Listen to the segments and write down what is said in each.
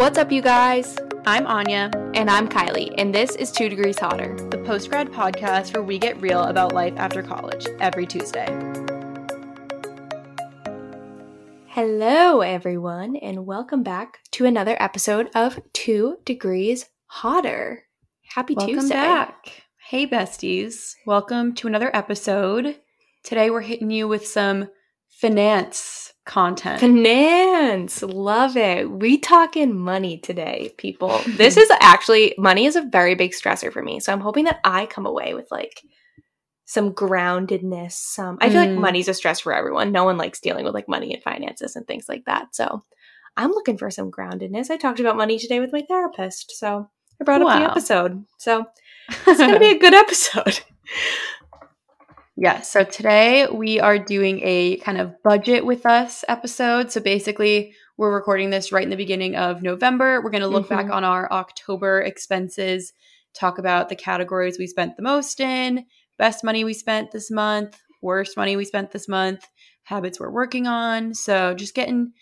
What's up, you guys? I'm Anya, And I'm Kylie, and this is Two Degrees Hotter. the postgrad podcast where we get real about life after college every Tuesday. Hello, everyone, and welcome back to another episode of Two Degrees Hotter. Happy Welcome Tuesday. back. Hey, besties. Welcome to another episode. Today we're hitting you with some finance content. Finance, love it. We talking money today, people. This is actually money is a very big stressor for me, so I'm hoping that I come away with like some groundedness. Some I feel like Mm. money's a stress for everyone. No one likes dealing with like money and finances and things like that. So I'm looking for some groundedness. I talked about money today with my therapist, so I brought up the episode. So it's gonna be a good episode. Yeah, so today we are doing a kind of budget with us episode. So basically, we're recording this right in the beginning of November. We're going to look back Mhm. on our October expenses, talk about the categories we spent the most in, best money we spent this month, worst money we spent this month, habits we're working on. So just getting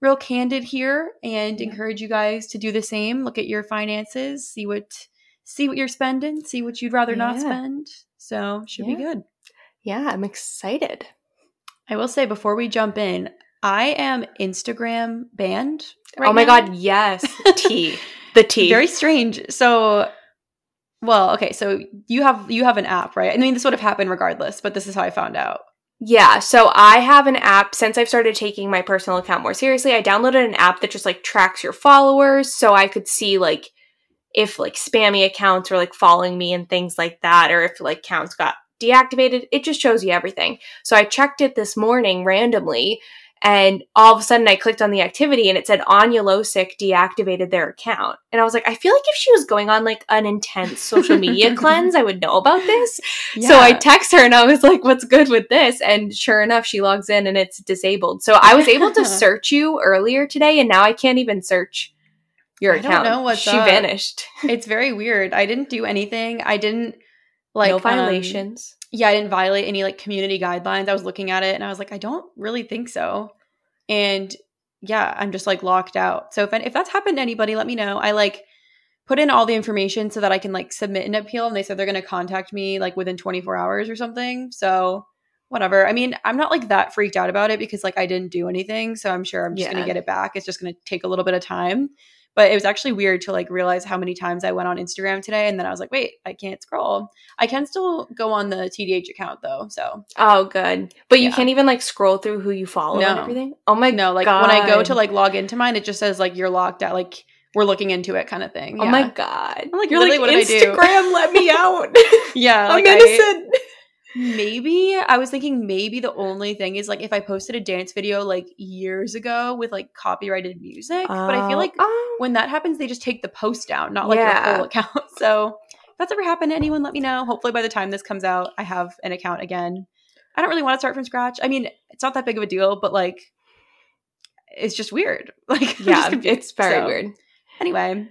real candid here and Yeah. encourage you guys to do the same. Look at your finances, see what see what you're spending, see what you'd rather not spend. So, should be good. Yeah, I'm excited. I will say before we jump in, I am Instagram banned. right oh my now. god, yes. T. The T. Very strange. So, well, okay. So you have you have an app, right? I mean, this would have happened regardless, but this is how I found out. Yeah, so I have an app since I've started taking my personal account more seriously. I downloaded an app that just like tracks your followers so I could see like if like spammy accounts were like following me and things like that or if like accounts got deactivated. It just shows you everything. So I checked it this morning randomly and all of a sudden I clicked on the activity and it said Anya Losick deactivated their account. And I was like, I feel like if she was going on like an intense social media cleanse, I would know about this. So I text her and I was like, "What's good with this?" And sure enough, she logs in and it's disabled. So I was able to search you earlier today, and now I can't even search your I don't account. know what's she up. vanished. it's very weird. I didn't do anything. I didn't like no um, violations. yeah, I didn't violate any like community guidelines. I was looking at it and I was like, I don't really think so. And yeah, I'm just like locked out. So if if that's happened to anybody, let me know. I like put in all the information so that I can like submit an appeal and they said they're going to contact me like within 24 hours or something. So whatever. I mean, I'm not like that freaked out about it because like I didn't do anything, so I'm sure I'm just going to get it back. It's just going to take a little bit of time. But it was actually weird to like realize how many times I went on Instagram today and then I was like, wait, I can't scroll. I can still go on the TDH account though. So Oh, good. But you Yeah. can't even like scroll through who you follow and everything. Oh my no, like when I go to like log into mine, it just says like you're locked out, like we're looking into it kind of thing. Oh Yeah. my god! I'm like, You're like what did I do? Instagram. let me out. Yeah, I'm like I- innocent. Maybe I was thinking maybe the only thing is like if I posted a dance video like years ago with like copyrighted music, but I feel Oh, like oh. when that happens, they just take the post down, not like your Yeah. whole account. So if that's ever happened to anyone, let me know. Hopefully by the time this comes out, I have an account again. I don't really want to start from scratch. I mean, it's not that big of a deal, but like it's just weird. Like yeah, it's very So, weird. Anyway,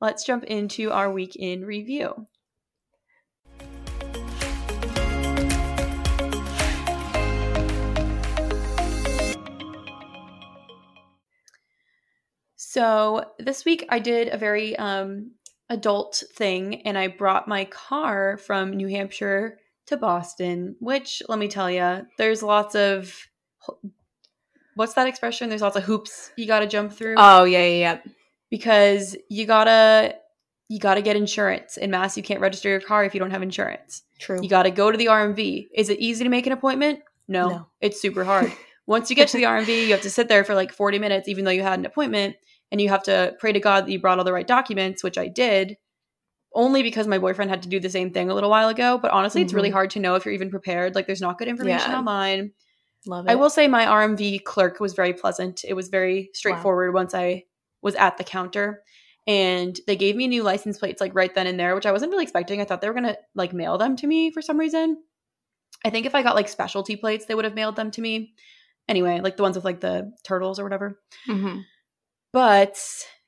let's jump into our week in review. So this week I did a very um, adult thing, and I brought my car from New Hampshire to Boston. Which, let me tell you, there's lots of what's that expression? There's lots of hoops you got to jump through Oh yeah, yeah, yeah. because you gotta you gotta get insurance in Mass. You can't register your car if you don't have insurance. True. You gotta go to the RMV. Is it easy to make an appointment? No, No. it's super hard. Once you get to the RMV, you have to sit there for like 40 minutes, even though you had an appointment, and you have to pray to God that you brought all the right documents, which I did. Only because my boyfriend had to do the same thing a little while ago. But honestly, it's really Mhm. hard to know if you're even prepared. Like, there's not good information Yeah. online. Love it. I will say my RMV clerk was very pleasant. It was very straightforward once I was at the counter. And they gave me new license plates like right then and there, which I wasn't really expecting. I thought they were gonna like mail them to me for some reason. I think if I got like specialty plates, they would have mailed them to me. Anyway, like the ones with like the turtles or whatever. Mhm. But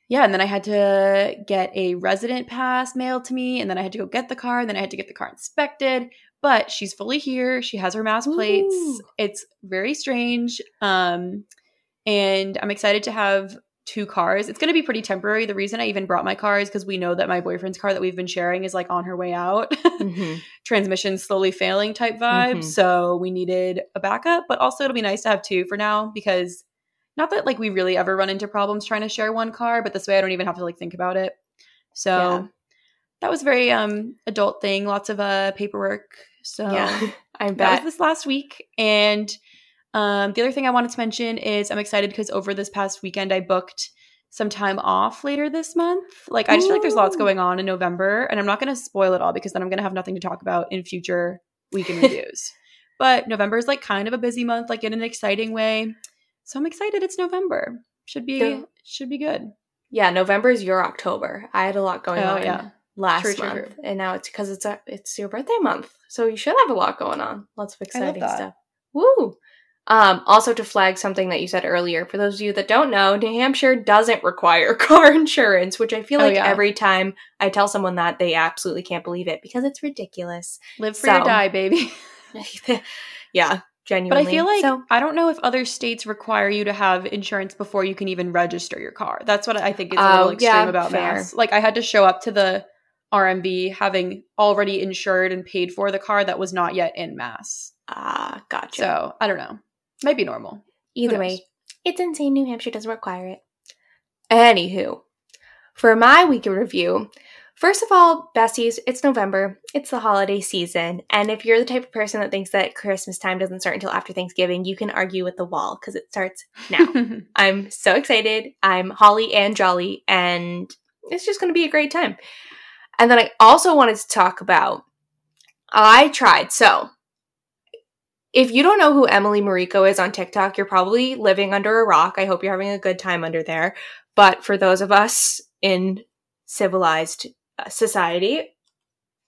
yeah, and then I had to get a resident pass mailed to me, and then I had to go get the car, and then I had to get the car inspected. But she's fully here. She has her mass plates. It's very strange. Um, and I'm excited to have two cars. It's going to be pretty temporary. The reason I even brought my car is because we know that my boyfriend's car that we've been sharing is like on her way out. Mhm. Transmission slowly failing type vibe. Mhm. So we needed a backup, but also it'll be nice to have two for now because not that like we really ever run into problems trying to share one car, but this way I don't even have to like think about it. So Yeah. that was a very um adult thing, lots of uh paperwork. So Yeah, I that bet. was this last week. And um, the other thing I wanted to mention is I'm excited because over this past weekend, I booked some time off later this month. Like, I just feel like there's lots going on in November, and I'm not going to spoil it all because then I'm going to have nothing to talk about in future weekend reviews. But November is like kind of a busy month, like in an exciting way. So I'm excited it's November. Should be Yeah. should be good. yeah, November is your October. I had a lot going Oh on yeah. last True, true, month, true. and now it's because it's a it's your birthday month, so you should have a lot going on. Lots of exciting stuff. Woo! Um, also, to flag something that you said earlier, for those of you that don't know, New Hampshire doesn't require car insurance, which I feel Oh, like yeah. every time I tell someone that, they absolutely can't believe it because it's ridiculous. Live free So- or die, baby. yeah, But. I feel like so, I don't know if other states require you to have insurance before you can even register your car. That's what I think is a little Oh, extreme yeah, about fair. Mass. Like I had to show up to the RMV having already insured and paid for the car that was not yet in Mass. ah, gotcha. So I don't know. Might be normal. Either way, it's insane. New Hampshire doesn't require it. Anywho, for my week in review, first of all, besties, it's November. It's the holiday season. And if you're the type of person that thinks that Christmas time doesn't start until after Thanksgiving, you can argue with the wall because it starts now. I'm so excited. I'm holly and jolly, and it's just going to be a great time. And then I also wanted to talk about I tried. So, if you don't know who Emily Mariko is on TikTok, you're probably living under a rock. I hope you're having a good time under there. But for those of us in civilized society,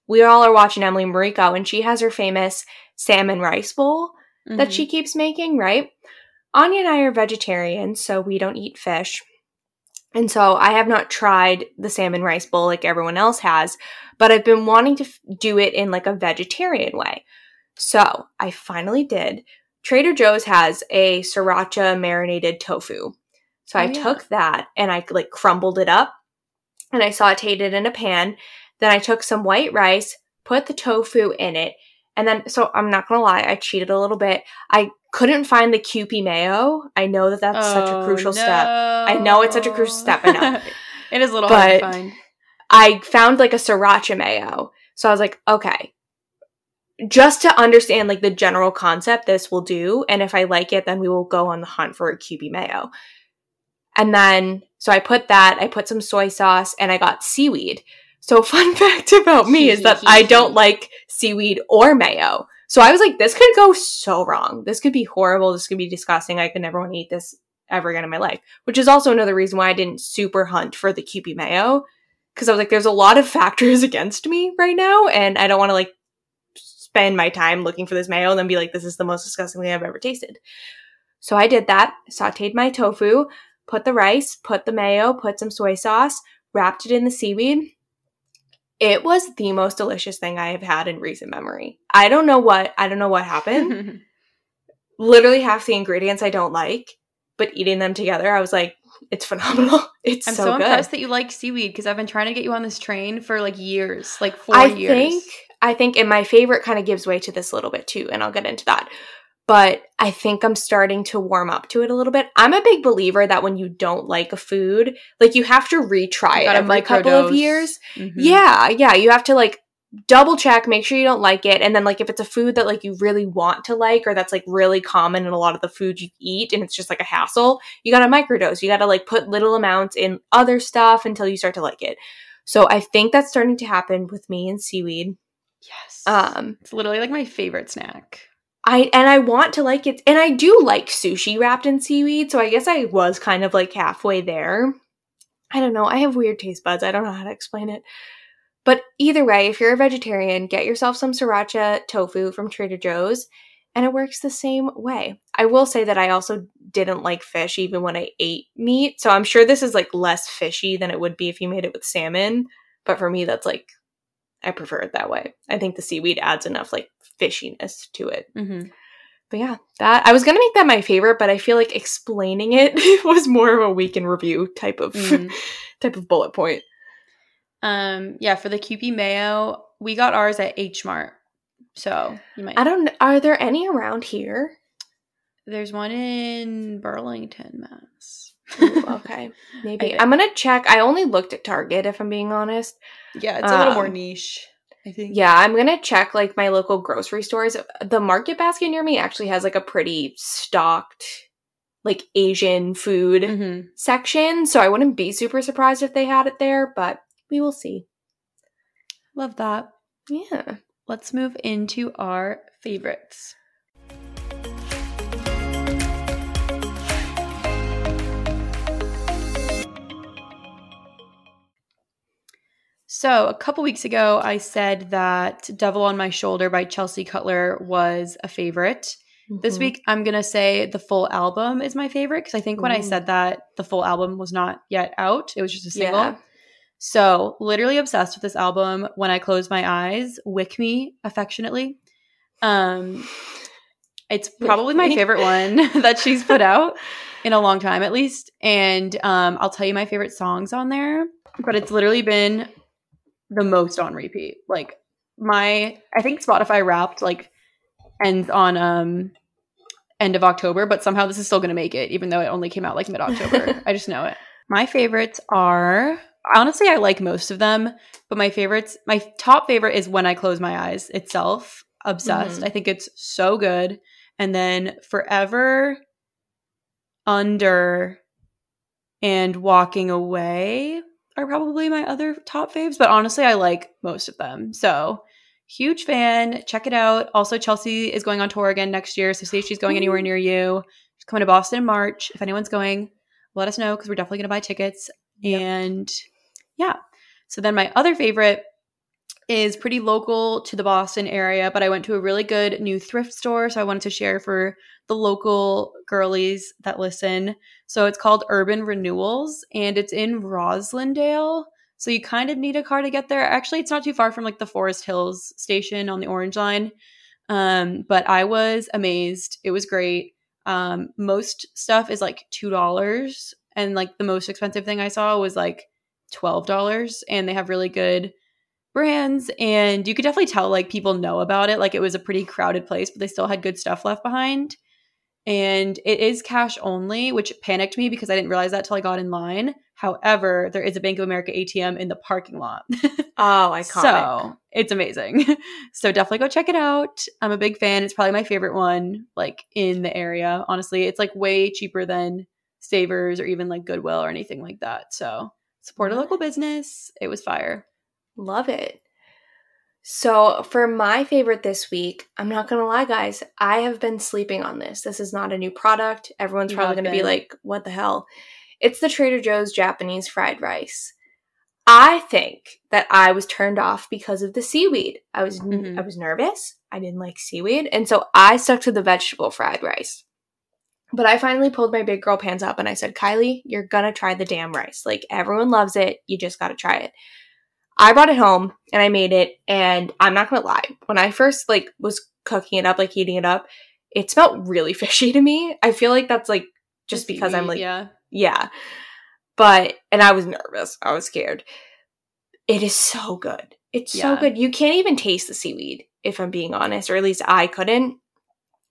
we all are watching Emily Mariko, and she has her famous salmon rice bowl that Mhm. she keeps making, right? Anya and I are vegetarians, so we don't eat fish. And so I have not tried the salmon rice bowl like everyone else has, but I've been wanting to f- do it in like a vegetarian way. So I finally did. Trader Joe's has a sriracha marinated tofu. So Oh, I yeah. took that and I like crumbled it up and I sauteed it in a pan. Then I took some white rice, put the tofu in it, and then so I'm not gonna lie, I cheated a little bit. I couldn't find the Kewpie mayo. I know that that's such a Oh, crucial step. I know it's such a crucial step, I know. it is a little hard to find. I found like a sriracha mayo. So I was like, okay. Just to understand like the general concept, this will do. And if I like it, then we will go on the hunt for a Kewpie mayo. And then, so I put that, I put some soy sauce, and I got seaweed. So, fun fact about me is that I don't like seaweed or mayo. So I was like, this could go so wrong. This could be horrible. This could be disgusting. I could never want to eat this ever again in my life. Which is also another reason why I didn't super hunt for the Kewpie mayo because I was like, there's a lot of factors against me right now, and I don't want to like spend my time looking for this mayo and then be like, this is the most disgusting thing I've ever tasted. So I did that, sauteed my tofu, put the rice, put the mayo, put some soy sauce, wrapped it in the seaweed. It was the most delicious thing I have had in recent memory. I don't know what I don't know what happened. Literally half the ingredients I don't like, but eating them together, I was like, it's phenomenal. It's I'm so, so, good. impressed that you like seaweed because I've been trying to get you on this train for like years, like four I years. I think I think and my favorite kind of gives way to this a little bit too, and I'll get into that. But I think I'm starting to warm up to it a little bit. I'm a big believer that when you don't like a food, like you have to retry it every couple of years. Mhm. Yeah, yeah. You have to like double check, make sure you don't like it. And then like if it's a food that like you really want to like or that's like really common in a lot of the food you eat and it's just like a hassle, you gotta microdose. You gotta like put little amounts in other stuff until you start to like it. So I think that's starting to happen with me and seaweed. Yes. Um it's literally like my favorite snack. I and I want to like it and I do like sushi wrapped in seaweed, so I guess I was kind of like halfway there. I don't know. I have weird taste buds. I don't know how to explain it. But either way, if you're a vegetarian, get yourself some sriracha tofu from Trader Joe's and it works the same way. I will say that I also didn't like fish even when I ate meat, so I'm sure this is like less fishy than it would be if you made it with salmon, but for me that's like I prefer it that way. I think the seaweed adds enough like fishiness to it. Mm-hmm. but yeah, that I was gonna make that my favorite, but I feel like explaining it was more of a week in review type of Mhm. type of bullet point. Um, yeah, for the Kewpie mayo, we got ours at H Mart. So you might. I don't. Are there any around here? There's one in Burlington, Mass. Ooh, okay, maybe think. I'm gonna check. I only looked at Target if I'm being honest. Yeah, it's a little more Um, niche. I think. Yeah, I'm gonna check like my local grocery stores. The market basket near me actually has like a pretty stocked like Asian food hmm section, so I wouldn't be super surprised if they had it there, but we will see. Love that. Yeah. Let's move into our favorites. So, a couple weeks ago, I said that Devil on My Shoulder by Chelsea Cutler was a favorite. This Mhm. week, I'm going to say the full album is my favorite because I think when I said that, the full album was not yet out. It was just a single. Yeah. So, literally obsessed with this album. When I close my eyes, wick me affectionately. Um, it's probably my favorite one that she's put out in a long time, at least. And um, I'll tell you my favorite songs on there. But it's literally been the most on repeat. Like my, I think Spotify Wrapped like ends on um end of October, but somehow this is still going to make it, even though it only came out like mid October. I just know it. My favorites are honestly, I like most of them, but my favorites, my top favorite is When I Close My Eyes itself. Obsessed. Mhm. I think it's so good. And then Forever, Under, and Walking Away are probably my other top faves, but honestly, I like most of them. So, huge fan. Check it out. Also, Chelsea is going on tour again next year. So, see if she's going anywhere near you. She's coming to Boston in March. If anyone's going, let us know because we're definitely going to buy tickets. Yep. And yeah. So, then my other favorite is pretty local to the Boston area, but I went to a really good new thrift store. So, I wanted to share for the local girlies that listen. So, it's called Urban Renewals and it's in Roslindale. So you kind of need a car to get there. Actually, it's not too far from like the Forest Hills station on the Orange Line. Um, but I was amazed. It was great. Um, most stuff is like two dollars, and like the most expensive thing I saw was like twelve dollars. And they have really good brands, and you could definitely tell like people know about it. Like it was a pretty crowded place, but they still had good stuff left behind. And it is cash only, which panicked me because I didn't realize that till I got in line. However, there is a Bank of America ATM in the parking lot. Oh, iconic. So it's amazing. so definitely go check it out. I'm a big fan. It's probably my favorite one, like in the area. Honestly, it's like way cheaper than Savers or even like Goodwill or anything like that. So support a local business. It was fire. Love it. So, for my favorite this week, I'm not going to lie, guys, I have been sleeping on this. This is not a new product. Everyone's probably going to be like, what the hell? It's the Trader Joe's Japanese fried rice. I think that I was turned off because of the seaweed. I was Mhm. I was nervous. I didn't like seaweed, and so I stuck to the vegetable fried rice. But I finally pulled my big girl pants up and I said, "Kylie, you're going to try the damn rice. Like everyone loves it. You just got to try it." I brought it home and I made it and I'm not gonna lie, when I first like was cooking it up, like heating it up, it smelled really fishy to me. I feel like that's like just because I'm like yeah. yeah. But and I was nervous. I was scared. It is so good. It's so good. You can't even taste the seaweed, if I'm being honest, or at least I couldn't.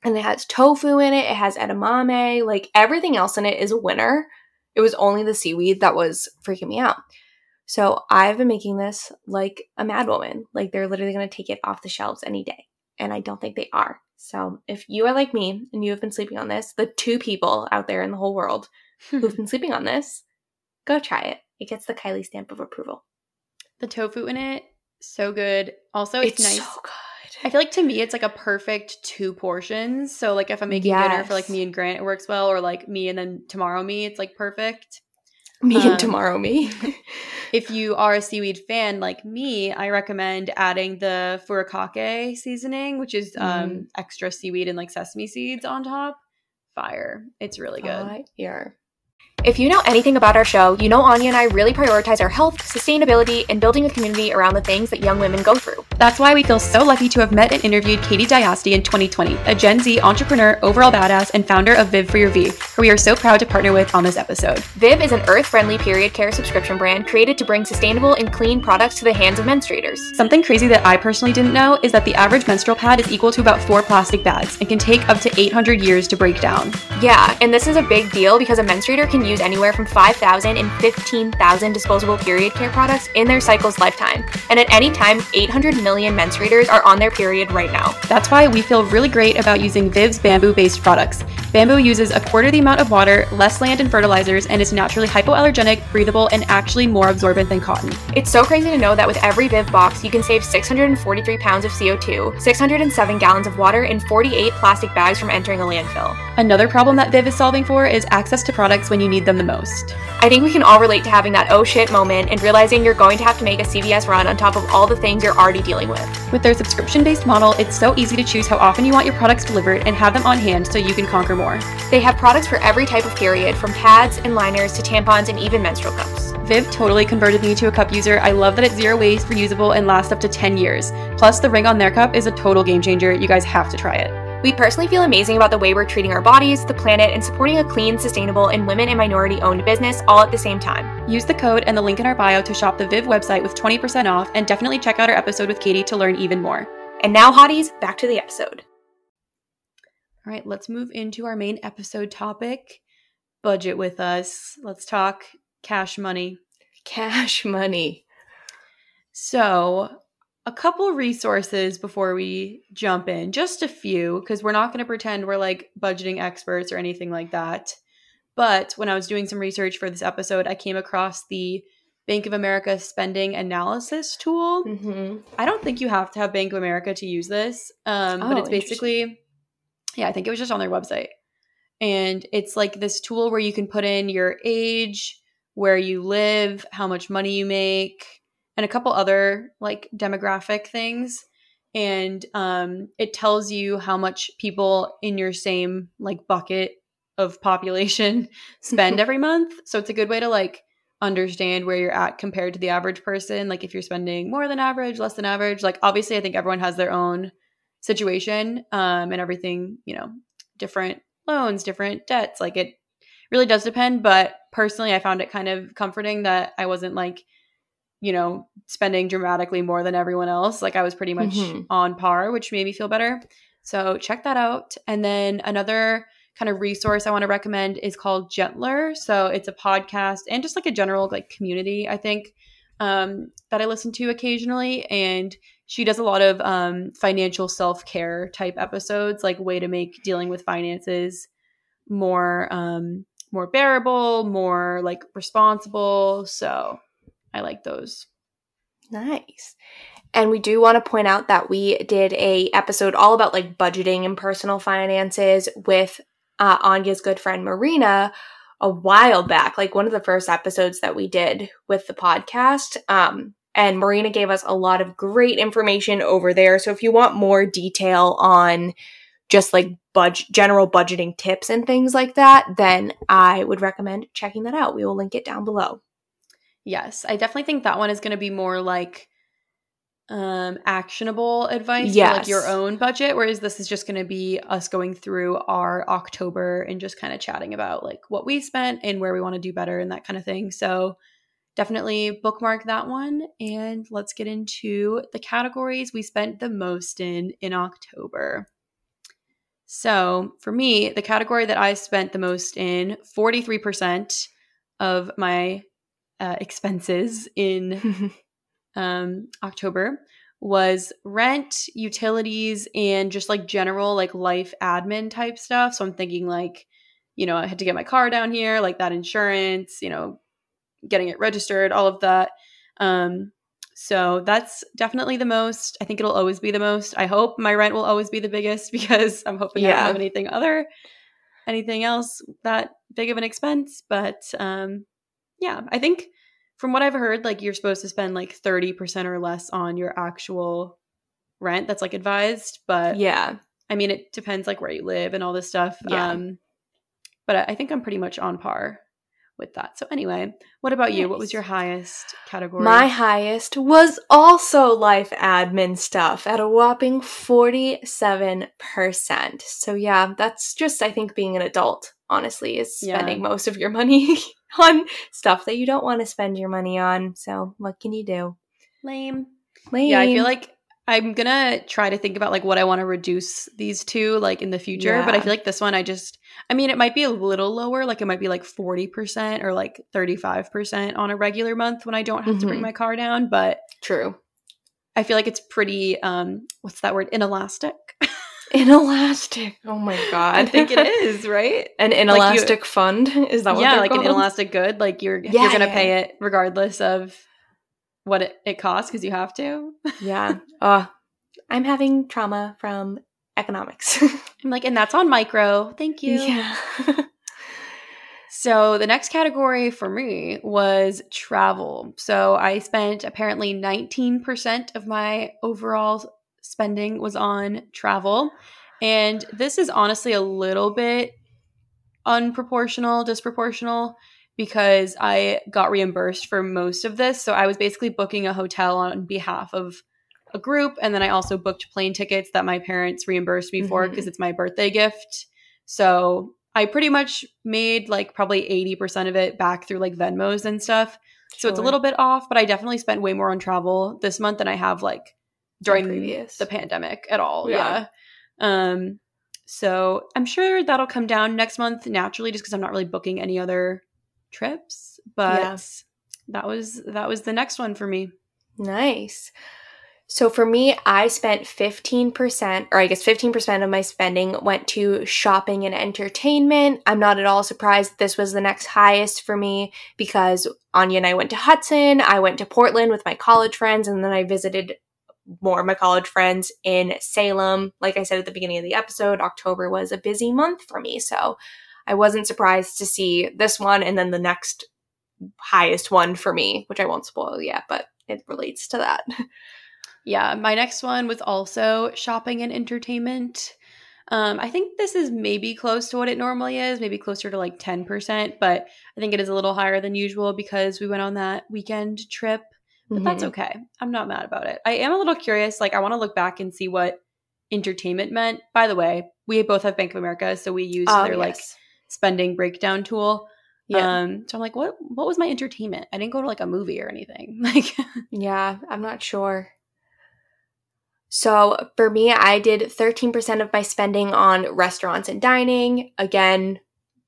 And it has tofu in it, it has edamame, like everything else in it is a winner. It was only the seaweed that was freaking me out. So I've been making this like a mad woman. Like they're literally gonna take it off the shelves any day. And I don't think they are. So if you are like me and you have been sleeping on this, the two people out there in the whole world hmm. who've been sleeping on this, go try it. It gets the Kylie stamp of approval. the tofu in it, so good. Also, it's, It's, nice. so good. I feel like to me, it's like a perfect two portions. So, like, if I'm making dinner for like me and Grant, it works well, or like me and then tomorrow me, it's like perfect. Me Um, and tomorrow me. If you are a seaweed fan like me, I recommend adding the furikake seasoning, which is um, Mm. extra seaweed and like sesame seeds on top. Fire. It's really good. Fire. If you know anything about our show, you know Anya and I really prioritize our health, sustainability, and building a community around the things that young women go through. That's why we feel so lucky to have met and interviewed Katie Diasti in 2020, a Gen Z entrepreneur, overall badass, and founder of Viv for Your V, who we are so proud to partner with on this episode. Viv is an earth friendly period care subscription brand created to bring sustainable and clean products to the hands of menstruators. Something crazy that I personally didn't know is that the average menstrual pad is equal to about four plastic bags and can take up to 800 years to break down. Yeah, and this is a big deal because a menstruator can use anywhere from 5,000 and 15,000 disposable period care products in their cycle's lifetime. And at any time, 800 million menstruators are on their period right now. That's why we feel really great about using Viv's bamboo based products. Bamboo uses a quarter the amount of water, less land and fertilizers, and is naturally hypoallergenic, breathable, and actually more absorbent than cotton. It's so crazy to know that with every Viv box, you can save 643 pounds of CO2, 607 gallons of water, and 48 plastic bags from entering a landfill. Another problem that Viv is solving for is access to products when you need them the most. I think we can all relate to having that oh shit moment and realizing you're going to have to make a CVS run on top of all the things you're already dealing with. With their subscription based model, it's so easy to choose how often you want your products delivered and have them on hand so you can conquer more. They have products for every type of period, from pads and liners to tampons and even menstrual cups. Viv totally converted me to a cup user. I love that it's zero waste, reusable, and lasts up to 10 years. Plus, the ring on their cup is a total game changer. You guys have to try it. We personally feel amazing about the way we're treating our bodies, the planet, and supporting a clean, sustainable, and women and minority owned business all at the same time. Use the code and the link in our bio to shop the Viv website with 20% off, and definitely check out our episode with Katie to learn even more. And now, hotties, back to the episode. All right, let's move into our main episode topic budget with us. Let's talk cash money. Cash money. So, a couple resources before we jump in, just a few, because we're not going to pretend we're like budgeting experts or anything like that. But when I was doing some research for this episode, I came across the Bank of America spending analysis tool. Mm-hmm. I don't think you have to have Bank of America to use this, um, but Oh, it's basically, yeah, I think it was just on their website. And it's like this tool where you can put in your age, where you live, how much money you make, and a couple other like demographic things. And um, it tells you how much people in your same like bucket of population spend every month. So it's a good way to like understand where you're at compared to the average person. Like if you're spending more than average, less than average. Like obviously, I think everyone has their own situation um, and everything. You know, different loans, different debts. Like it really does depend. But personally, I found it kind of comforting that I wasn't like you know, spending dramatically more than everyone else. Like I was pretty much Mhm. on par, which made me feel better. So check that out. And then another kind of resource I want to recommend is called Gentler. So it's a podcast and just like a general like community, I think, um, that I listen to occasionally. And she does a lot of um, financial self care type episodes, like way to make dealing with finances more um, more bearable, more like responsible. So I like those. Nice. And we do want to point out that we did a episode all about like budgeting and personal finances with uh, Anya's good friend Marina a while back, like one of the first episodes that we did with the podcast. Um, and Marina gave us a lot of great information over there. So if you want more detail on just like budget, general budgeting tips and things like that, then I would recommend checking that out. We will link it down below. Yes, I definitely think that one is going to be more like um actionable advice for like your own budget whereas this is just going to be us going through our October and just kind of chatting about like what we spent and where we want to do better and that kind of thing. So definitely bookmark that one and let's get into the categories we spent the most in in October. So, for me, the category that I spent the most in, 43% of my uh, expenses in um, October was rent, utilities, and just like general like life admin type stuff. So I'm thinking like, you know, I had to get my car down here, like that insurance, you know, getting it registered, all of that. Um, so that's definitely the most. I think it'll always be the most. I hope my rent will always be the biggest because I'm hoping I don't Yeah. have anything other, anything else that big of an expense. But um, yeah, I think from what I've heard, like you're supposed to spend like 30% or less on your actual rent that's like advised. But yeah. I mean, it depends like where you live and all this stuff. Yeah. Um, but I think I'm pretty much on par. with that. So anyway, what about you? What was your highest category? My highest was also life admin stuff at a whopping 47%. So, yeah, that's just, I think, being an adult, honestly, is Yeah. spending most of your money on stuff that you don't want to spend your money on. So, what can you do? lame. Lame. Yeah, I feel like I'm gonna try to think about like what I want to reduce these to like in the future. But I feel like this one I just I mean it might be a little lower, like it might be like 40% or like 35% on a regular month when I don't have to bring Mhm. my car down. But True. I feel like it's pretty um what's that word? Inelastic. Inelastic. Oh my God. I think it is, right? An Like you- inelastic fund? Is that what yeah, like called? an inelastic good. Like you're Yeah, you're gonna yeah. pay it regardless of what it, it costs because you have to. Yeah. Oh, I'm having trauma from economics. I'm like, and that's on micro. Thank you. yeah. So the next category for me was travel. So I spent apparently 19% of my overall spending was on travel. And this is honestly a little bit unproportional, disproportional because I got reimbursed for most of this. So I was basically booking a hotel on behalf of a group and then I also booked plane tickets that my parents reimbursed me for Mhm. because it's my birthday gift. So I pretty much made like probably 80% of it back through like Venmos and stuff. So it's a little bit off, but I definitely spent way more on travel this month than I have like during previous. the pandemic at all. Yeah. Yeah. Um so I'm sure that'll come down next month naturally just because I'm not really booking any other trips. But Yeah. that was that was the next one for me. Nice. So for me, I spent 15%, or I guess 15% of my spending went to shopping and entertainment. I'm not at all surprised this was the next highest for me because Anya and I went to Hudson, I went to Portland with my college friends, and then I visited more of my college friends in Salem. Like I said at the beginning of the episode, October was a busy month for me. So I wasn't surprised to see this one and then the next highest one for me, which I won't spoil yet, but it relates to that. Yeah, my next one was also shopping and entertainment. Um, I think this is maybe close to what it normally is, maybe closer to like 10%, but I think it is a little higher than usual because we went on that weekend trip. But that's Mhm. okay. I'm not mad about it. I am a little curious. Like, I want to look back and see what entertainment meant. By the way, we both have Bank of America, so we use Oh, their like spending breakdown tool. yeah. Um, so I'm like, what? What was my entertainment? I didn't go to like a movie or anything. Like, Yeah, I'm not sure. So for me, I did 13% of my spending on restaurants and dining. Again,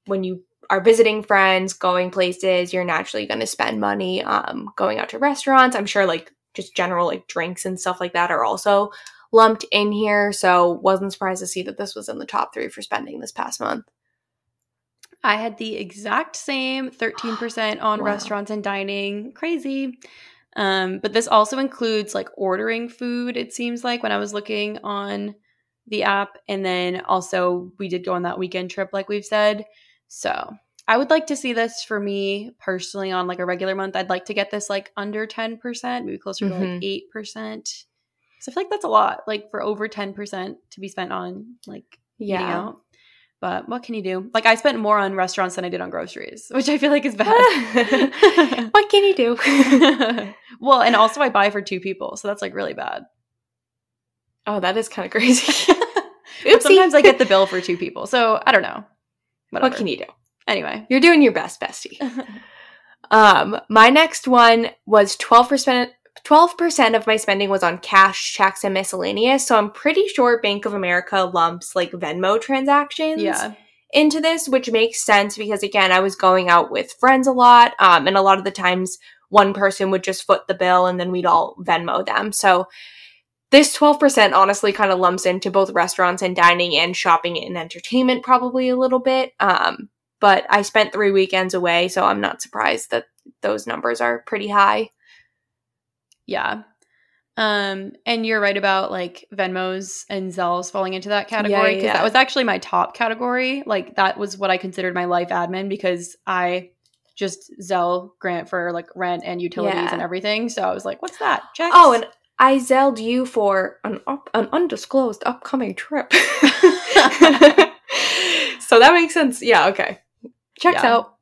when you are visiting friends, going places, you're naturally going to spend money um, going out to restaurants. I'm sure like just general like drinks and stuff like that are also lumped in here. So wasn't surprised to see that this was in the top three for spending this past month. I had the exact same 13% on Wow. restaurants and dining. Crazy. Um, but this also includes like ordering food, it seems like, when I was looking on the app. And then also, we did go on that weekend trip, like we've said. So I would like to see this for me personally on like a regular month. I'd like to get this like under 10%, maybe closer to like Mhm. 8%. So I feel like that's a lot, like for over 10% to be spent on like eating Yeah. out. But what can you do? Like I spent more on restaurants than I did on groceries, which I feel like is bad. what can you do? well, and also I buy for two people, so that's like really bad. oh, that is kind of crazy. But sometimes I get the bill for two people, so I don't know. Whatever. What can you do? Anyway, You're doing your best, bestie. Um, my next one was 12%. 12% of my spending was on cash, checks, and miscellaneous. So I'm pretty sure Bank of America lumps like Venmo transactions yeah, into this, which makes sense because again, I was going out with friends a lot. Um, and a lot of the times one person would just foot the bill and then we'd all Venmo them. So this 12% honestly kind of lumps into both restaurants and dining and shopping and entertainment probably a little bit. Um, but I spent three weekends away, so I'm not surprised that those numbers are pretty high. yeah. Um, and you're right about like Venmos and Zelles falling into that category Yeah, because yeah. that was actually my top category. Like that was what I considered my life admin because I just Zelle grant for like rent and utilities Yeah. and everything. So I was like, what's that? Checks. Oh, and I zelled you for an up, an undisclosed upcoming trip. so that makes sense. Yeah, okay. Checks Yeah. out.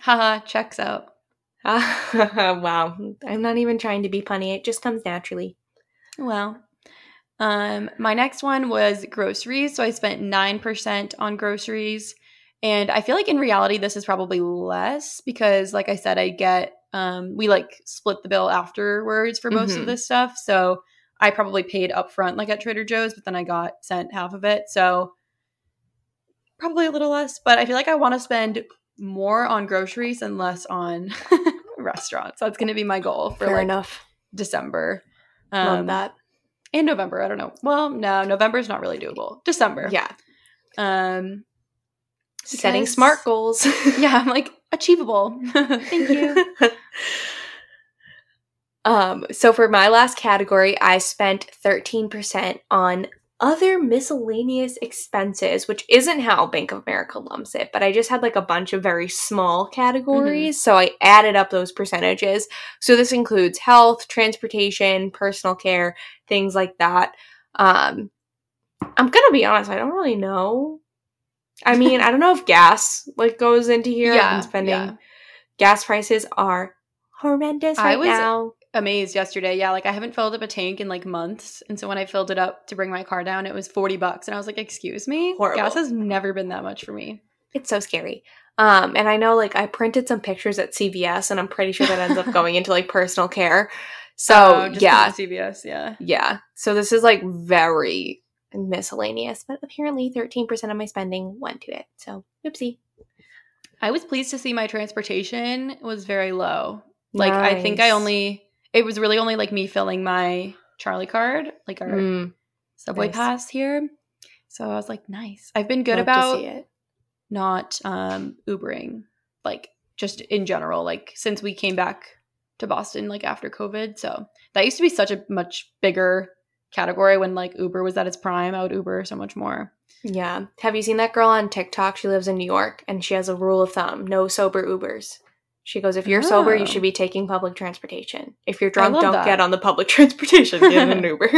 Haha, checks out. wow. I'm not even trying to be punny. It just comes naturally. Well, um, my next one was groceries. So I spent 9% on groceries. And I feel like in reality, this is probably less because, like I said, I get, um, we like split the bill afterwards for most Mhm. of this stuff. So I probably paid upfront, like at Trader Joe's, but then I got sent half of it. So probably a little less, but I feel like I want to spend more on groceries and less on restaurants. That's going to be my goal for Fair like enough. December. Love Um, that. in November. I don't know. Well, no, November's not really doable. December. Yeah. Um Setting smart goals. Yeah, I'm like achievable. Thank you. um, so for my last category, I spent 13% on other miscellaneous expenses, which isn't how Bank of America lumps it, but I just had like a bunch of very small categories. So I added up those percentages. So this includes health, transportation, personal care, things like that. Um, I'm gonna be honest, I don't really know. I mean, I don't know if gas like goes into here. Yeah, spending yeah. gas prices are horrendous I right was- now. Amazed yesterday. Yeah, like I haven't filled up a tank in like months. And so when I filled it up to bring my car down, it was 40 bucks. And I was like, excuse me? Horrible. Gas has never been that much for me. It's so scary. Um, and I know like I printed some pictures at CVS, and I'm pretty sure that ends up going into like personal care. So Oh, yeah, CVS, yeah. yeah. So this is like very miscellaneous, but apparently 13% of my spending went to it. So oopsie. I was pleased to see my transportation was very low. Like I think I only it was really only like me filling my Charlie card, like our Mm, subway nice. pass here. So I was like, nice. I've been good love about it. not um Ubering, like just in general, like since we came back to Boston like after COVID. So that used to be such a much bigger category when like Uber was at its prime. I would Uber so much more. Yeah. Have you seen that girl on TikTok? She lives in New York and she has a rule of thumb no sober Ubers. She goes, if you're sober, you Oh. should be ah. taking public transportation. If you're drunk, don't that. get on the public transportation. Get an Uber.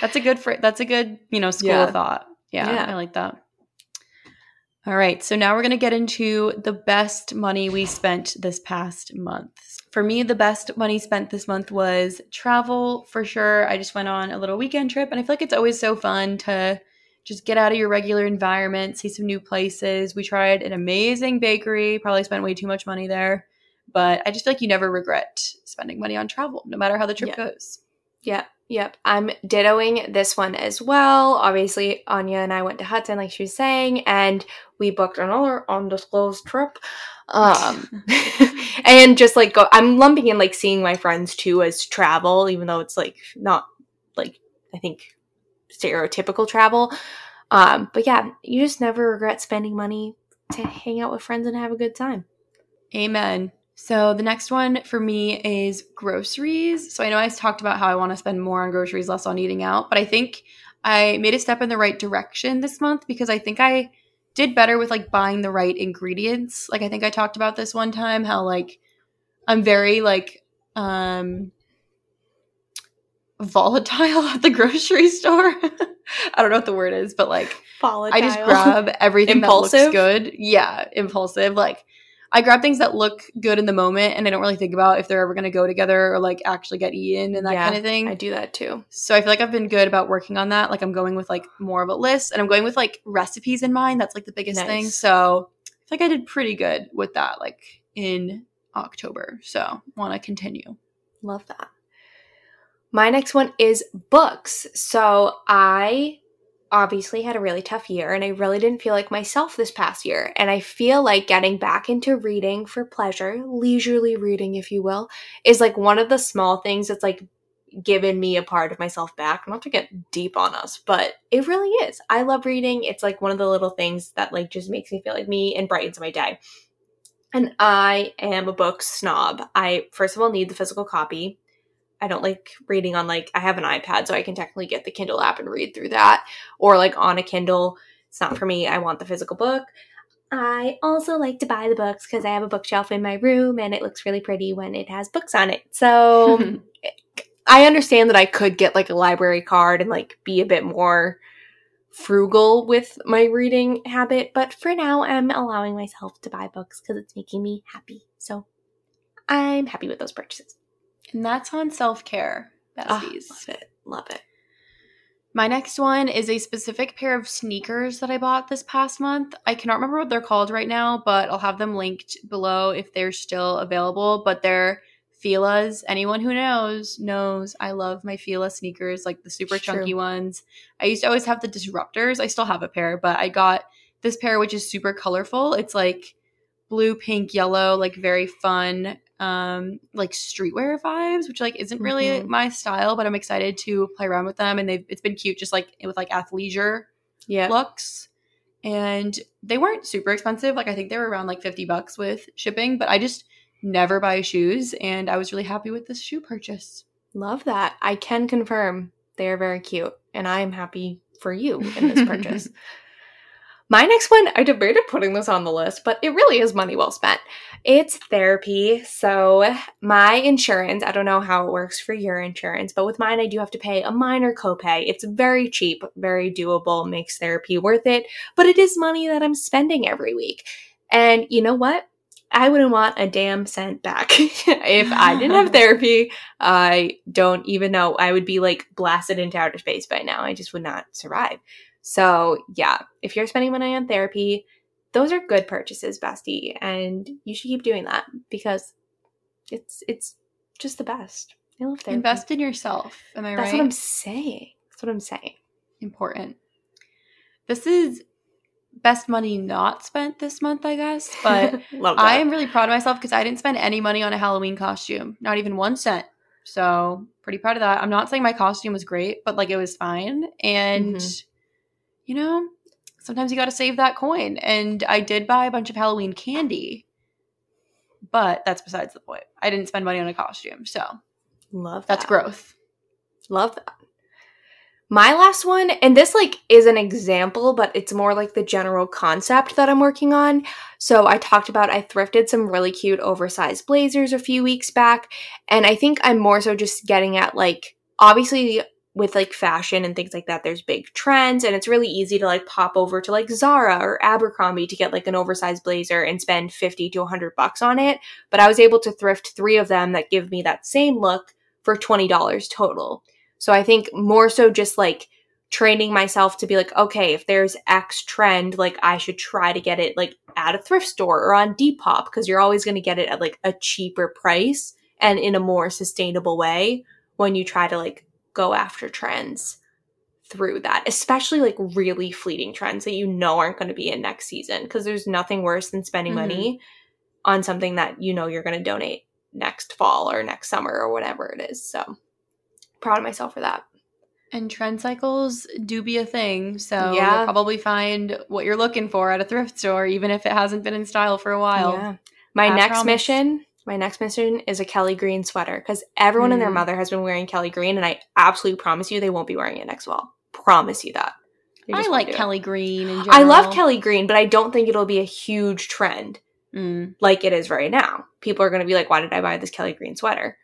That's a good fr- that's a good, you know, school Yeah. of thought. Yeah, Yeah. I like that. All right, so now we're going to get into the best money we spent this past month. For me, the best money spent this month was travel for sure. I just went on a little weekend trip, and I feel like it's always so fun to just get out of your regular environment, see some new places. We tried an amazing bakery, probably spent way too much money there, but I just feel like you never regret spending money on travel, no matter how the trip Yeah. goes. Yep, yep. I'm dittoing this one as well. Obviously, Anya and I went to Hudson, like she was saying, and we booked another undisclosed trip. Um, and just like go, I'm lumping in like seeing my friends too as travel, even though it's like not like I think stereotypical travel. Um, but yeah, you just never regret spending money to hang out with friends and have a good time. Amen. So the next one for me is groceries. So I know I talked about how I want to spend more on groceries, less on eating out, but I think I made a step in the right direction this month because I think I did better with like buying the right ingredients. Like I think I talked about this one time how like I'm very like um volatile at the grocery store. I don't know what the word is, but like volatile. I just grab everything that looks good. Yeah, impulsive. Like I grab things that look good in the moment and I don't really think about if they're ever going to go together or like actually get eaten and that Yeah, kind of thing. I do that too. so I feel like I've been good about working on that. Like I'm going with like more of a list and I'm going with like recipes in mind. That's like the biggest thing. So I feel like I did pretty good with that like in October. So want to continue. Love that. My next one is books. So I obviously had a really tough year and I really didn't feel like myself this past year. And I feel like getting back into reading for pleasure, leisurely reading, if you will, is like one of the small things that's like given me a part of myself back. Not to get deep on us, but it really is. I love reading. It's like one of the little things that like just makes me feel like me and brightens my day. And I am a book snob. I first of all need the physical copy. I don't like reading on like I have an iPad, so I can technically get the Kindle app and read through that, or like on a Kindle. It's not for me. I want the physical book. I also like to buy the books because I have a bookshelf in my room and it looks really pretty when it has books on it. So I understand that I could get like a library card and like be a bit more frugal with my reading habit, but for now I'm allowing myself to buy books because it's making me happy. So I'm happy with those purchases. And that's on self care, Ah, besties. love it. Love it. My next one is a specific pair of sneakers that I bought this past month. I cannot remember what they're called right now, but I'll have them linked below if they're still available. But they're Fila's. Anyone who knows knows I love my Fila sneakers, like the super true. chunky ones. I used to always have the disruptors. I still have a pair, but I got this pair which is super colorful. It's like blue, pink, yellow, like very fun, um, like streetwear vibes, which like isn't really Mhm. my style, but I'm excited to play around with them. And they've it's been cute, just like with like athleisure Yeah. looks. And they weren't super expensive. Like I think they were around like 50 bucks with shipping, but I just never buy shoes and I was really happy with this shoe purchase. Love that. I can confirm they are very cute, and I am happy for you in this purchase. My next one, I debated putting this on the list, but it really is money well spent. It's therapy. So, my insurance, I don't know how it works for your insurance, but with mine, I do have to pay a minor copay. It's very cheap, very doable, makes therapy worth it, but it is money that I'm spending every week. And you know what? I wouldn't want a damn cent back. if I didn't have therapy, I don't even know. I would be like blasted into outer space by now. I just would not survive. So, yeah, if you're spending money on therapy, those are good purchases, bestie, and you should keep doing that because it's it's just the best. I love therapy. Invest in yourself. Am I That's right? That's what I'm saying. That's what I'm saying. Important. This is best money not spent this month, I guess. But. I am really proud of myself because I didn't spend any money on a Halloween costume, not even one cent. So pretty proud of that. I'm not saying my costume was great, but like it was fine. And Mhm. You know, sometimes you got to save that coin. And I did buy a bunch of Halloween candy, but that's besides the point. I didn't spend money on a costume, so love that's growth. Love that. My last one, and this like is an example, but it's more like the general concept that I'm working on. So I talked about I thrifted some really cute oversized blazers a few weeks back, and I think I'm more so just getting at like obviously with like fashion and things like that, there's big trends, and it's really easy to like pop over to like Zara or Abercrombie to get like an oversized blazer and spend 50 to 100 bucks on it. But I was able to thrift three of them that give me that same look for $20 total. So I think more so just like training myself to be like, okay, if there's X trend, like I should try to get it like at a thrift store or on Depop because you're always going to get it at like a cheaper price and in a more sustainable way when you try to like go after trends through that, especially like really fleeting trends that you know aren't going to be in next season because there's nothing worse than spending Mhm. money on something that you know you're going to donate next fall or next summer or whatever it is. So proud of myself for that. And trend cycles do be a thing, so Yeah. you'll probably find what you're looking for at a thrift store, even if it hasn't been in style for a while. Yeah. My I next promise. mission, my next mission is a Kelly Green sweater because everyone and their Mm. mother has been wearing Kelly Green, and I absolutely promise you they won't be wearing it next fall. Promise you that. I like it. Kelly Green I love. Kelly Green, but I don't think it'll be a huge trend Mm. like it is right now. People are going to be like, "Why did I buy this Kelly Green sweater?"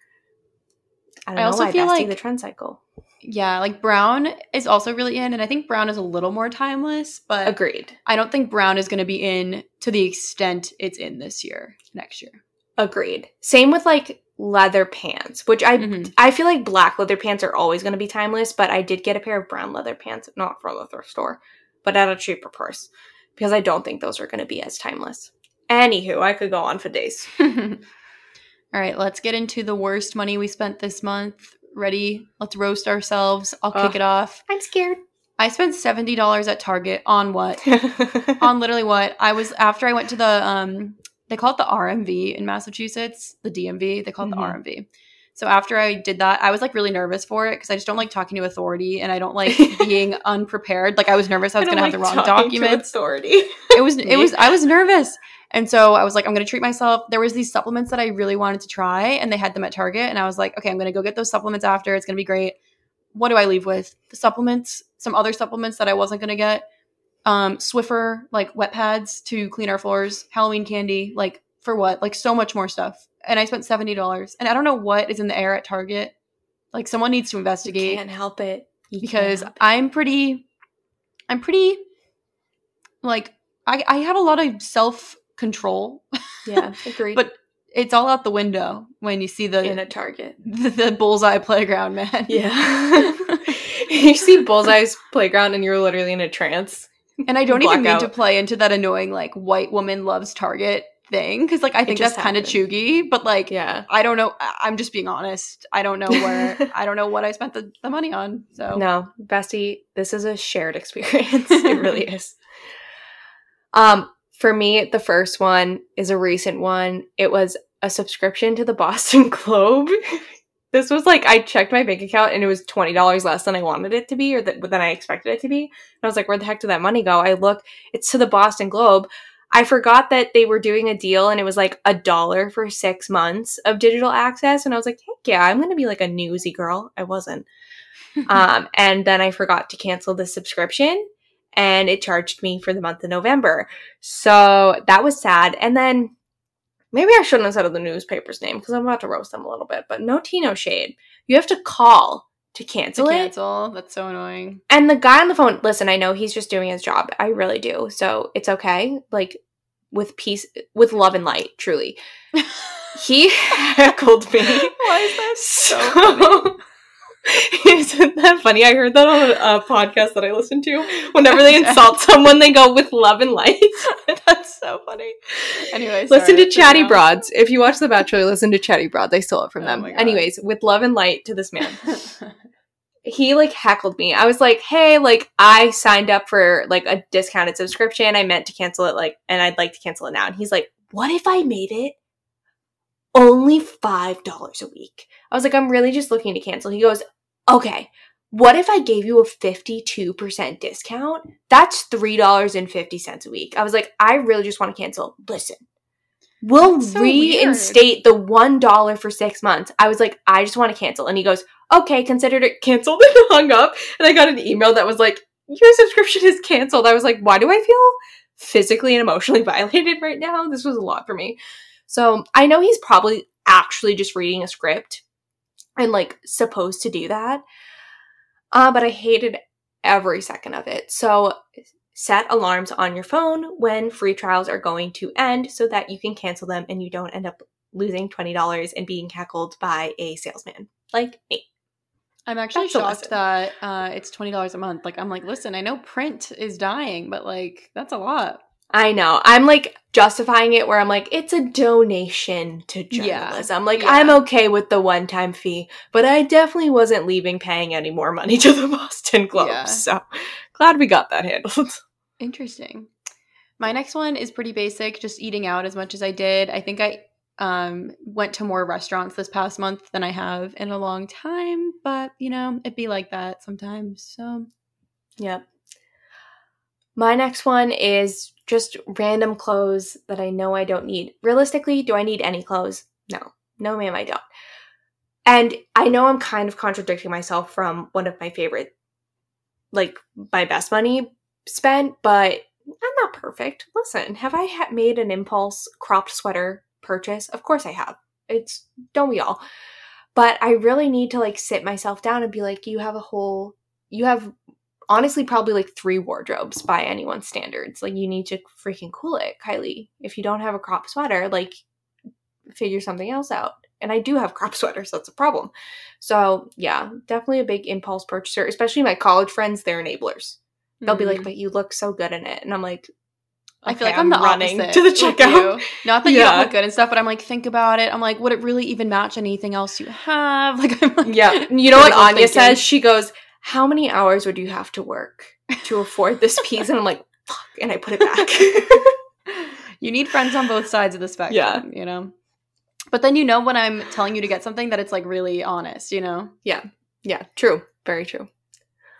I don't I know also why. feel Bestie, like- the trend cycle. Yeah, like brown is also really in, and I think brown is a little more timeless, but Agreed. I don't think brown is going to be in to the extent it's in this year, next year. Agreed. Same with like leather pants, which I Mhm. I feel like black leather pants are always going to be timeless, but I did get a pair of brown leather pants, not from the thrift store, but at a cheaper price because I don't think those are going to be as timeless. Anywho, I could go on for days. All right, let's get into the worst money we spent this month. Ready? Let's roast ourselves. I'll kick it off. I'm scared. I spent $70 at Target on what? on literally what? I was after I went to the um they call it the RMV in Massachusetts, the DMV, they call it Mhm. the RMV. So after I did that, I was like really nervous for it because I just don't like talking to authority and I don't like being unprepared. Like I was nervous I was to have the wrong documents. Authority. It was it was I was nervous. And so I was like I'm going to treat myself. There was these supplements that I really wanted to try and they had them at Target and I was like, okay, I'm going to go get those supplements after. It's going to be great. What do I leave with? The supplements, some other supplements that I wasn't going to get. Um Swiffer like wet pads to clean our floors, Halloween candy, like for what? Like so much more stuff. And I spent $70. And I don't know what is in the air at Target. Like someone needs to investigate. You can't help it You because help it. I'm pretty I'm pretty like I, I have a lot of self control. Yeah, agreed. but it's all out the window when you see the in a Target. the, the bullseye playground, man. Yeah. you see Bullseye's playground and you're literally in a trance. And I don't even mean to play into that annoying like white woman loves Target thing because like I think that's kind of cheugy, but like Yeah. I don't know. I- I'm just being honest. I don't know where. I don't know what I spent the, the money on. So No, Bestie, this is a shared experience. it really is. Um, for me, the first one is a recent one. It was a subscription to the Boston Globe. This was like I checked my bank account and it was twenty dollars less than I wanted it to be, or that than I expected it to be. And I was like, "Where the heck did that money go?" I look, it's to the Boston Globe. I forgot that they were doing a deal and it was like a dollar for six months of digital access, and I was like, "Heck yeah, I'm gonna be like a newsy girl." I wasn't um, and then I forgot to cancel the subscription and it charged me for the month of November. So that was sad. And then maybe I shouldn't have said the newspaper's name because I'm about to roast them a little bit, but no tea, no shade. You have to call to to cancel it. cancel. That's so annoying. And the guy on the phone, listen, I know he's just doing his job. I really do. So it's okay. Like with peace, with love and light, truly. He heckled me. Why is that so So, isn't that funny? I heard that on a, podcast that I listen to. Whenever they insult someone, they go with love and light. That's so funny. Anyway, listen sorry, to Chatty. Broads. If you watch The Bachelor, listen to Chatty Broads. I stole it from Oh them. Anyways, with love and light to this man. he like heckled me. I was like, "Hey, like I signed up for like a discounted subscription. I meant to cancel it like and I'd like to cancel it now." And he's like, "What if I made it only $5 a week?" I was like, "I'm really just looking to cancel." He goes, "Okay. What if I gave you a 52% discount? That's $3.50 a week." I was like, "I really just want to cancel. Listen. We'll so reinstate the $1 for 6 months." I was like, "I just want to cancel." And he goes, okay, considered it canceled and hung up. And I got an email that was like, your subscription is canceled. I was like, why do I feel physically and emotionally violated right now? This was a lot for me. So I know he's probably actually just reading a script and like supposed to do that. Uh, but I hated every second of it. So set alarms on your phone when free trials are going to end so that you can cancel them and you don't end up losing $20 and being heckled by a salesman like me. I'm actually That's shocked that uh, it's twenty dollars a month. Like I'm like, listen, I know print is dying, but like that's a lot. I know. I'm like justifying it where I'm like, it's a donation to journalism. Yeah. Like, Yeah. I'm okay with the one time fee, but I definitely wasn't leaving paying any more money to the Boston Globe. Yeah. So glad we got that handled. Interesting. My next one is pretty basic, just eating out as much as I did. I think I um went to more restaurants this past month than I have in a long time, but you know, it'd be like that sometimes. So Yep. My next one is just random clothes that I know I don't need. Realistically, do I need any clothes? No. No, ma'am, I don't. And I know I'm kind of contradicting myself from one of my favorite, like my best money spent, but I'm not perfect. Listen, have I ha- made an impulse cropped sweater purchase? Of course I have. It's, don't we all? But I really need to like sit myself down and be like, you have a whole, you have honestly probably like three wardrobes by anyone's standards. Like you need to freaking cool it, Kylie. If you don't have a crop sweater, like figure something else out. And I do have crop sweaters, that's a problem. So yeah, definitely a big impulse purchaser, especially my college friends, they're enablers. They'll be like, Mhm. but you look so good in it. And I'm like, I feel okay, like I'm, the running opposite to the checkout. Not that you don't look good and stuff, but I'm like, think about it. I'm like, would it really even match anything else you have? Like, I'm like, Yeah. You know what Anya thinking. says? She goes, How many hours would you have to work to afford this piece? And I'm like, fuck. And I put it back. you need friends on both sides of the spectrum, Yeah. you know? But then you know when I'm telling you to get something that it's like really honest, you know? yeah, Yeah. true. Very true.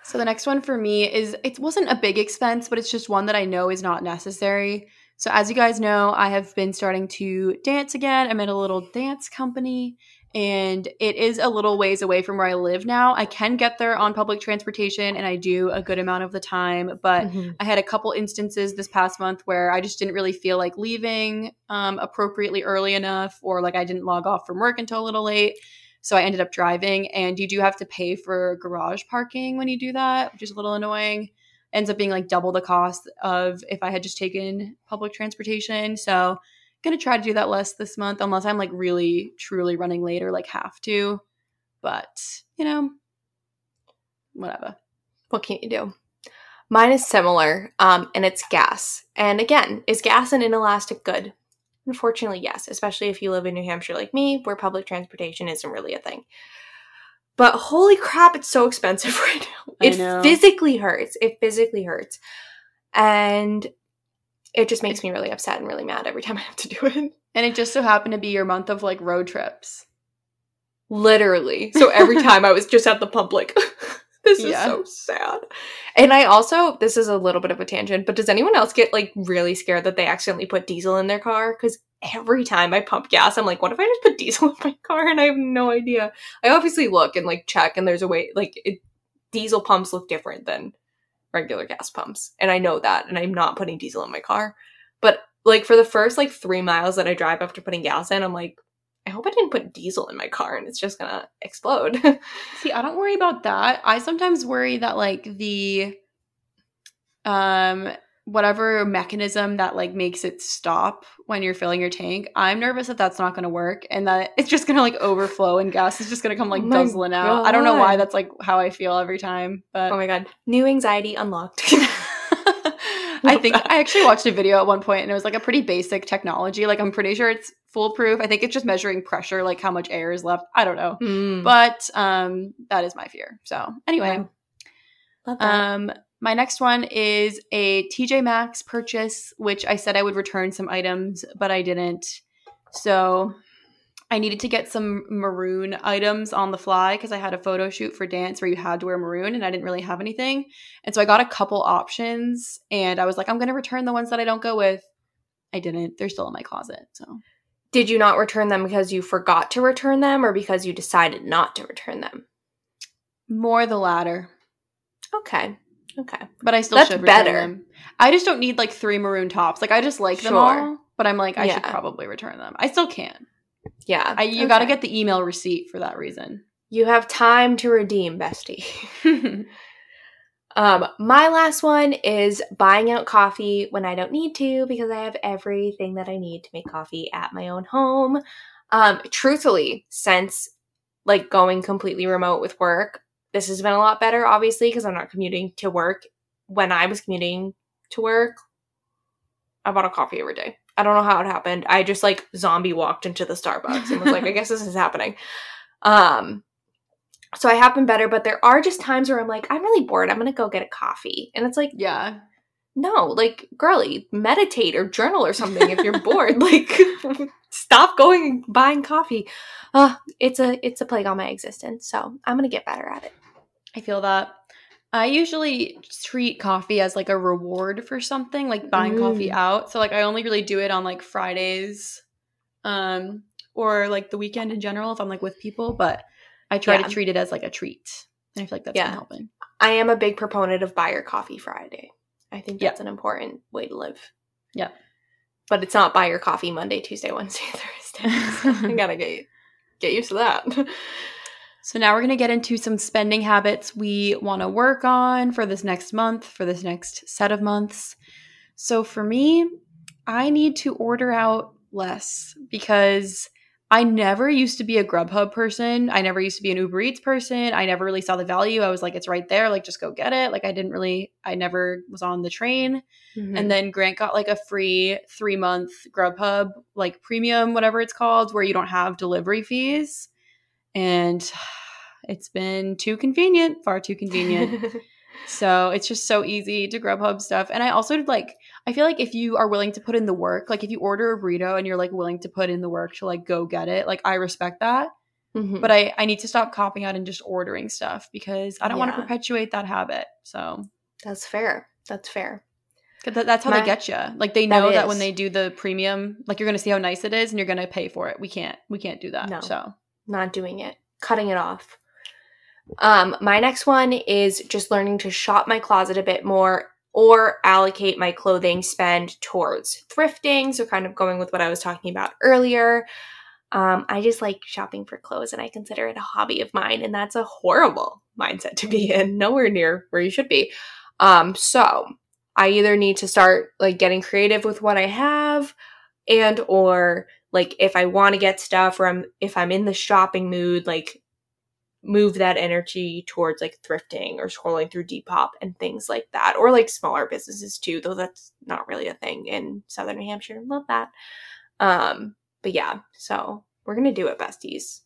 So the next one for me is it wasn't a big expense, but it's just one that I know is not necessary. So as you guys know, I have been starting to dance again. I'm in a little dance company and it is a little ways away from where I live now. I can get there on public transportation and I do a good amount of the time, but Mhm. I had a couple instances this past month where I just didn't really feel like leaving um, appropriately early enough, or like I didn't log off from work until a little late. So I ended up driving, and you do have to pay for garage parking when you do that, which is a little annoying. ends up being like double the cost of if I had just taken public transportation. So gonna try to do that less this month unless I'm like really truly running late or like have to. But you know, whatever. What can you do? Mine is similar, um, and it's gas. And again, is gas an inelastic good? Unfortunately, yes, especially if you live in New Hampshire like me, where public transportation isn't really a thing. But holy crap, it's so expensive right now. It physically hurts. It physically hurts. And it just makes me really upset and really mad every time I have to do it. And it just so happened to be your month of like road trips. Literally. So every time I was just at the pump, like, this is Yeah. so sad. And I also, this is a little bit of a tangent, but does anyone else get like really scared that they accidentally put diesel in their car? Because every time I pump gas, I'm like, what if I just put diesel in my car and I have no idea? I obviously look and like check, and there's a way, like, it, diesel pumps look different than regular gas pumps. And I know that, and I'm not putting diesel in my car. But like for the first like three miles that I drive after putting gas in, I'm like, I hope I didn't put diesel in my car and it's just gonna explode. See, I don't worry about that. I sometimes worry that like the um whatever mechanism that like makes it stop when you're filling your tank, I'm nervous that that's not going to work and that it's just going to like overflow and gas is just going to come like Oh guzzling out. I don't know why that's like how I feel every time, but oh my god. New anxiety unlocked. I think I actually watched a video at one point and it was like a pretty basic technology. Like I'm pretty sure it's foolproof. I think it's just measuring pressure, like how much air is left. I don't know. Mm. But um that is my fear. So anyway. That. Um my next one is a TJ Maxx purchase, which I said I would return some items, but I didn't. So I needed to get some maroon items on the fly because I had a photo shoot for dance where you had to wear maroon and I didn't really have anything. And so I got a couple options and I was like, I'm going to return the ones that I don't go with. I didn't. They're still in my closet. So Did you not return them because you forgot to return them or because you decided not to return them? more the latter, Okay. Okay. but I still That's should return better. them. I just don't need like three maroon tops. Like I just like them Sure. all, but I'm like, I should probably return them. I still can. Yeah. I, you got to get the email receipt for that reason. You have time to redeem, bestie. Um, my last one is buying out coffee when I don't need to because I have everything that I need to make coffee at my own home. Um, truthfully, since like going completely remote with work, this has been a lot better, obviously, because I'm not commuting to work. When I was commuting to work, I bought a coffee every day. I don't know how it happened. I just like zombie walked into the Starbucks and was like, I guess this is happening. Um, so I have been better, but there are just times where I'm like, I'm really bored. I'm gonna go get a coffee, and it's like, yeah. No, like, girly, meditate or journal or something if you're bored. Like, stop going and buying coffee. Uh, it's a it's a plague on my existence. So I'm gonna get better at it. I feel that. I usually treat coffee as like a reward for something, like buying coffee Mm. out. So like I only really do it on like Fridays um or like the weekend in general if I'm like with people, but I try Yeah. to treat it as like a treat. And I feel like that's Yeah. been helping. I am a big proponent of buy your coffee Friday. I think that's an important way to live. Yeah. But it's not buy your coffee Monday, Tuesday, Wednesday, Thursday. So I gotta get get used to that. So now we're going to get into some spending habits we want to work on for this next month, for this next set of months. So for me, I need to order out less because I never used to be a Grubhub person. I never used to be an Uber Eats person. I never really saw the value. I was like, it's right there. Like, just go get it. Like, I didn't really, I never was on the train. Mm-hmm. And then Grant got like a free three month Grubhub, like premium, whatever it's called, where you don't have delivery fees. And it's been too convenient, far too convenient. so it's just so easy to Grubhub stuff. And I also like, I feel like if you are willing to put in the work, like if you order a burrito and you're like willing to put in the work to like go get it, like I respect that. Mhm. But I, I need to stop copying out and just ordering stuff because I don't want to perpetuate that habit. So that's fair. That's fair. that, that's how My- they get you. Like they know that when they do the premium, like you're gonna see how nice it is, and you're gonna pay for it. We can't, we can't do that. No. So Not doing it. Cutting it off. Um, my next one is just learning to shop my closet a bit more or allocate my clothing spend towards thrifting. So, kind of going with what I was talking about earlier. Um, I just like shopping for clothes and I consider it a hobby of mine, and that's a horrible mindset to be in, nowhere near where you should be. Um, so I either need to start like getting creative with what I have and or like if I want to get stuff or I'm if I'm in the shopping mood, like move that energy towards like thrifting or scrolling through Depop and things like that. Or like smaller businesses too, though that's not really a thing in Southern New Hampshire. Love that. Um, but yeah, so we're gonna do it, besties.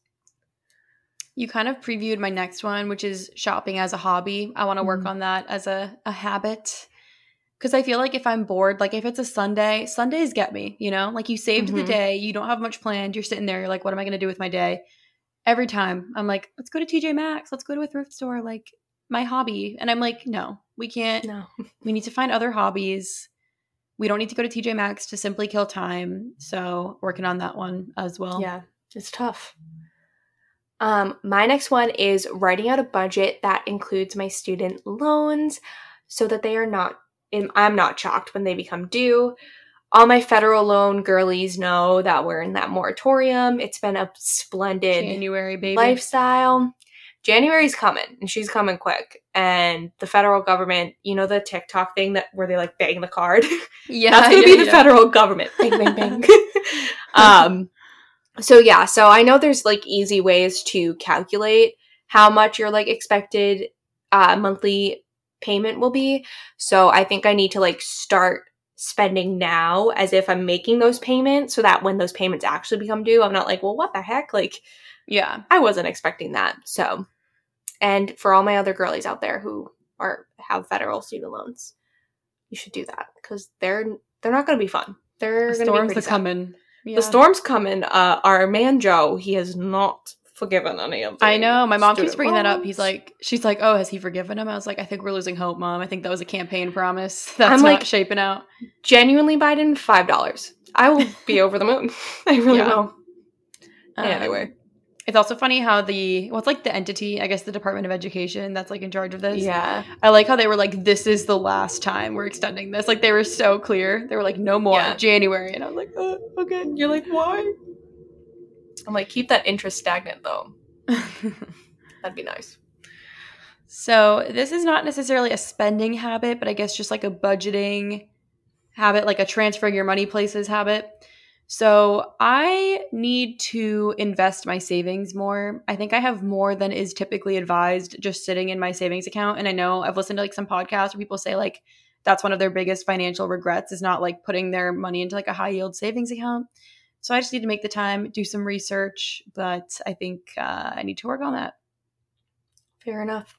You kind of previewed my next one, which is shopping as a hobby. I want to work Mhm. on that as a, a habit. Because I feel like if I'm bored, like if it's a Sunday, Sundays get me, you know? Like you saved the Mhm. day, you don't have much planned, you're sitting there, you're like, what am I going to do with my day? Every time I'm like, let's go to TJ Maxx, let's go to a thrift store, like my hobby. And I'm like, no, we can't. No. We need to find other hobbies. We don't need to go to TJ Maxx to simply kill time. So working on that one as well. Yeah, it's tough. Um, my next one is writing out a budget that includes my student loans so that they are not in, I'm not shocked when they become due. All my federal loan girlies know that we're in that moratorium. It's been a splendid January, baby. lifestyle. January's coming and she's coming quick. And the federal government, you know the TikTok thing that where they like bang the card? Yeah. That's gonna yeah, be the yeah. federal government. Bang, bang, bang. um, so yeah, so I know there's like easy ways to calculate how much your like expected uh, monthly payment will be. So I think I need to like start spending now as if I'm making those payments so that when those payments actually become due, I'm not like, well, what the heck? Like, Yeah. I wasn't expecting that. So, and for all my other girlies out there who are have federal student loans, you should do that because they're they're not going to be fun. They're The going to be storms are coming. Yeah. The storm's coming. Uh, our man Joe, he has not forgiven any of. I know. My mom keeps bringing that up. He's like, she's like, oh, has he forgiven him? I was like, I think we're losing hope, mom. I think that was a campaign promise. That's I'm not like- shaping out. genuinely, Biden, five dollars. I will be over the moon. I really Yeah. will. Um, Anyway, It's also funny how the well, like the entity, I guess, the Department of Education that's like in charge of this. yeah, I like how they were like, "This is the last time we're extending this." Like they were so clear. They were like, "No more Yeah. January," and I was like, uh, "Okay." you're like, why? I'm like, keep that interest stagnant though. That'd be nice. so this is not necessarily a spending habit, but I guess just like a budgeting habit, like a transferring your money places habit. So I need to invest my savings more. I think I have more than is typically advised just sitting in my savings account. And I know I've listened to like some podcasts where people say like that's one of their biggest financial regrets is not like putting their money into like a high yield savings account. So I just need to make the time, do some research, but I think uh, I need to work on that. Fair enough.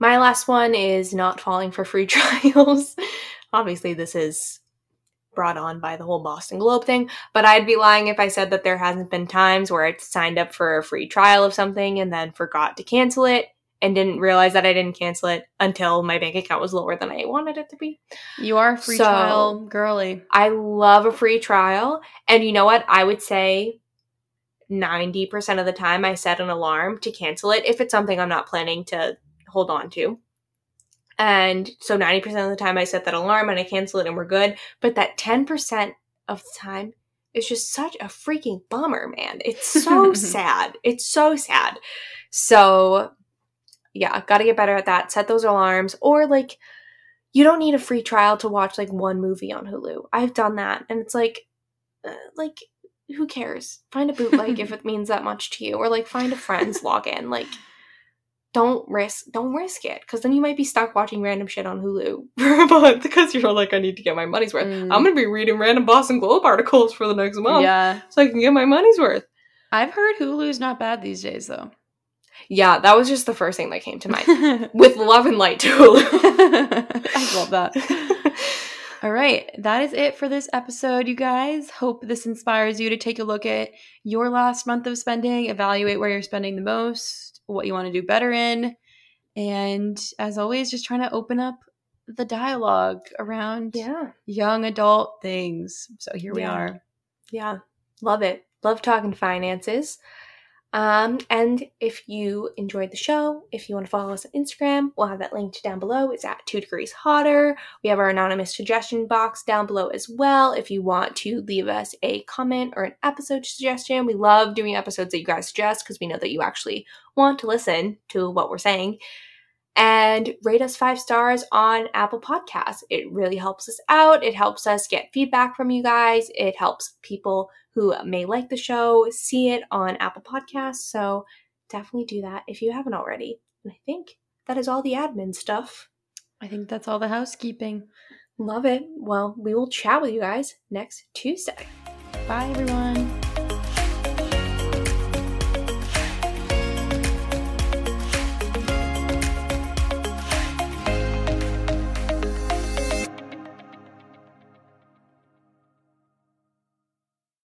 My last one is not falling for free trials. Obviously, this is brought on by the whole Boston Globe thing, but I'd be lying if I said that there hasn't been times where I signed up for a free trial of something and then forgot to cancel it and didn't realize that I didn't cancel it until my bank account was lower than I wanted it to be. You are a free So- trial girly. I love a free trial. And you know what? I would say 90% of the time I set an alarm to cancel it if it's something I'm not planning to hold on to. And so 90% of the time I set that alarm and I cancel it and we're good. But that 10% of the time is just such a freaking bummer, man. It's so sad. It's so sad. So yeah, got to get better at that. Set those alarms or like you don't need a free trial to watch like one movie on Hulu. I've done that and it's like uh, like who cares? Find a bootleg if it means that much to you or like find a friend's login. Like don't risk don't risk it cuz then you might be stuck watching random shit on Hulu for a month because you're like I need to get my money's worth. Mm. I'm going to be reading random Boston Globe articles for the next month yeah. so I can get my money's worth. I've heard Hulu's not bad these days though. Yeah, that was just the first thing that came to mind. With love and light to Hulu. love that. All right, that is it for this episode, you guys. Hope this inspires you to take a look at your last month of spending, evaluate where you're spending the most, what you want to do better in, and as always, just trying to open up the dialogue around yeah. young adult things. So here we are. Yeah, love it. Love talking finances. Um, and if you enjoyed the show, if you want to follow us on Instagram, we'll have that linked down below. It's at two degrees hotter. We have our anonymous suggestion box down below as well. If you want to leave us a comment or an episode suggestion, we love doing episodes that you guys suggest because we know that you actually want to listen to what we're saying. and rate us five stars on Apple Podcasts. It really helps us out. It helps us get feedback from you guys. It helps people who may like the show see it on Apple Podcasts. So definitely do that if you haven't already. And I think that is all the admin stuff. I think that's all the housekeeping. Love it. Well, we will chat with you guys next Tuesday. Bye, everyone.